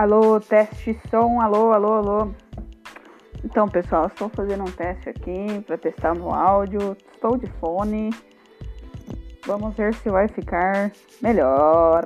Alô, teste som, alô, alô, alô. Então, pessoal, estou fazendo um teste aqui para testar no áudio. Estou de fone. Vamos ver se vai ficar melhor.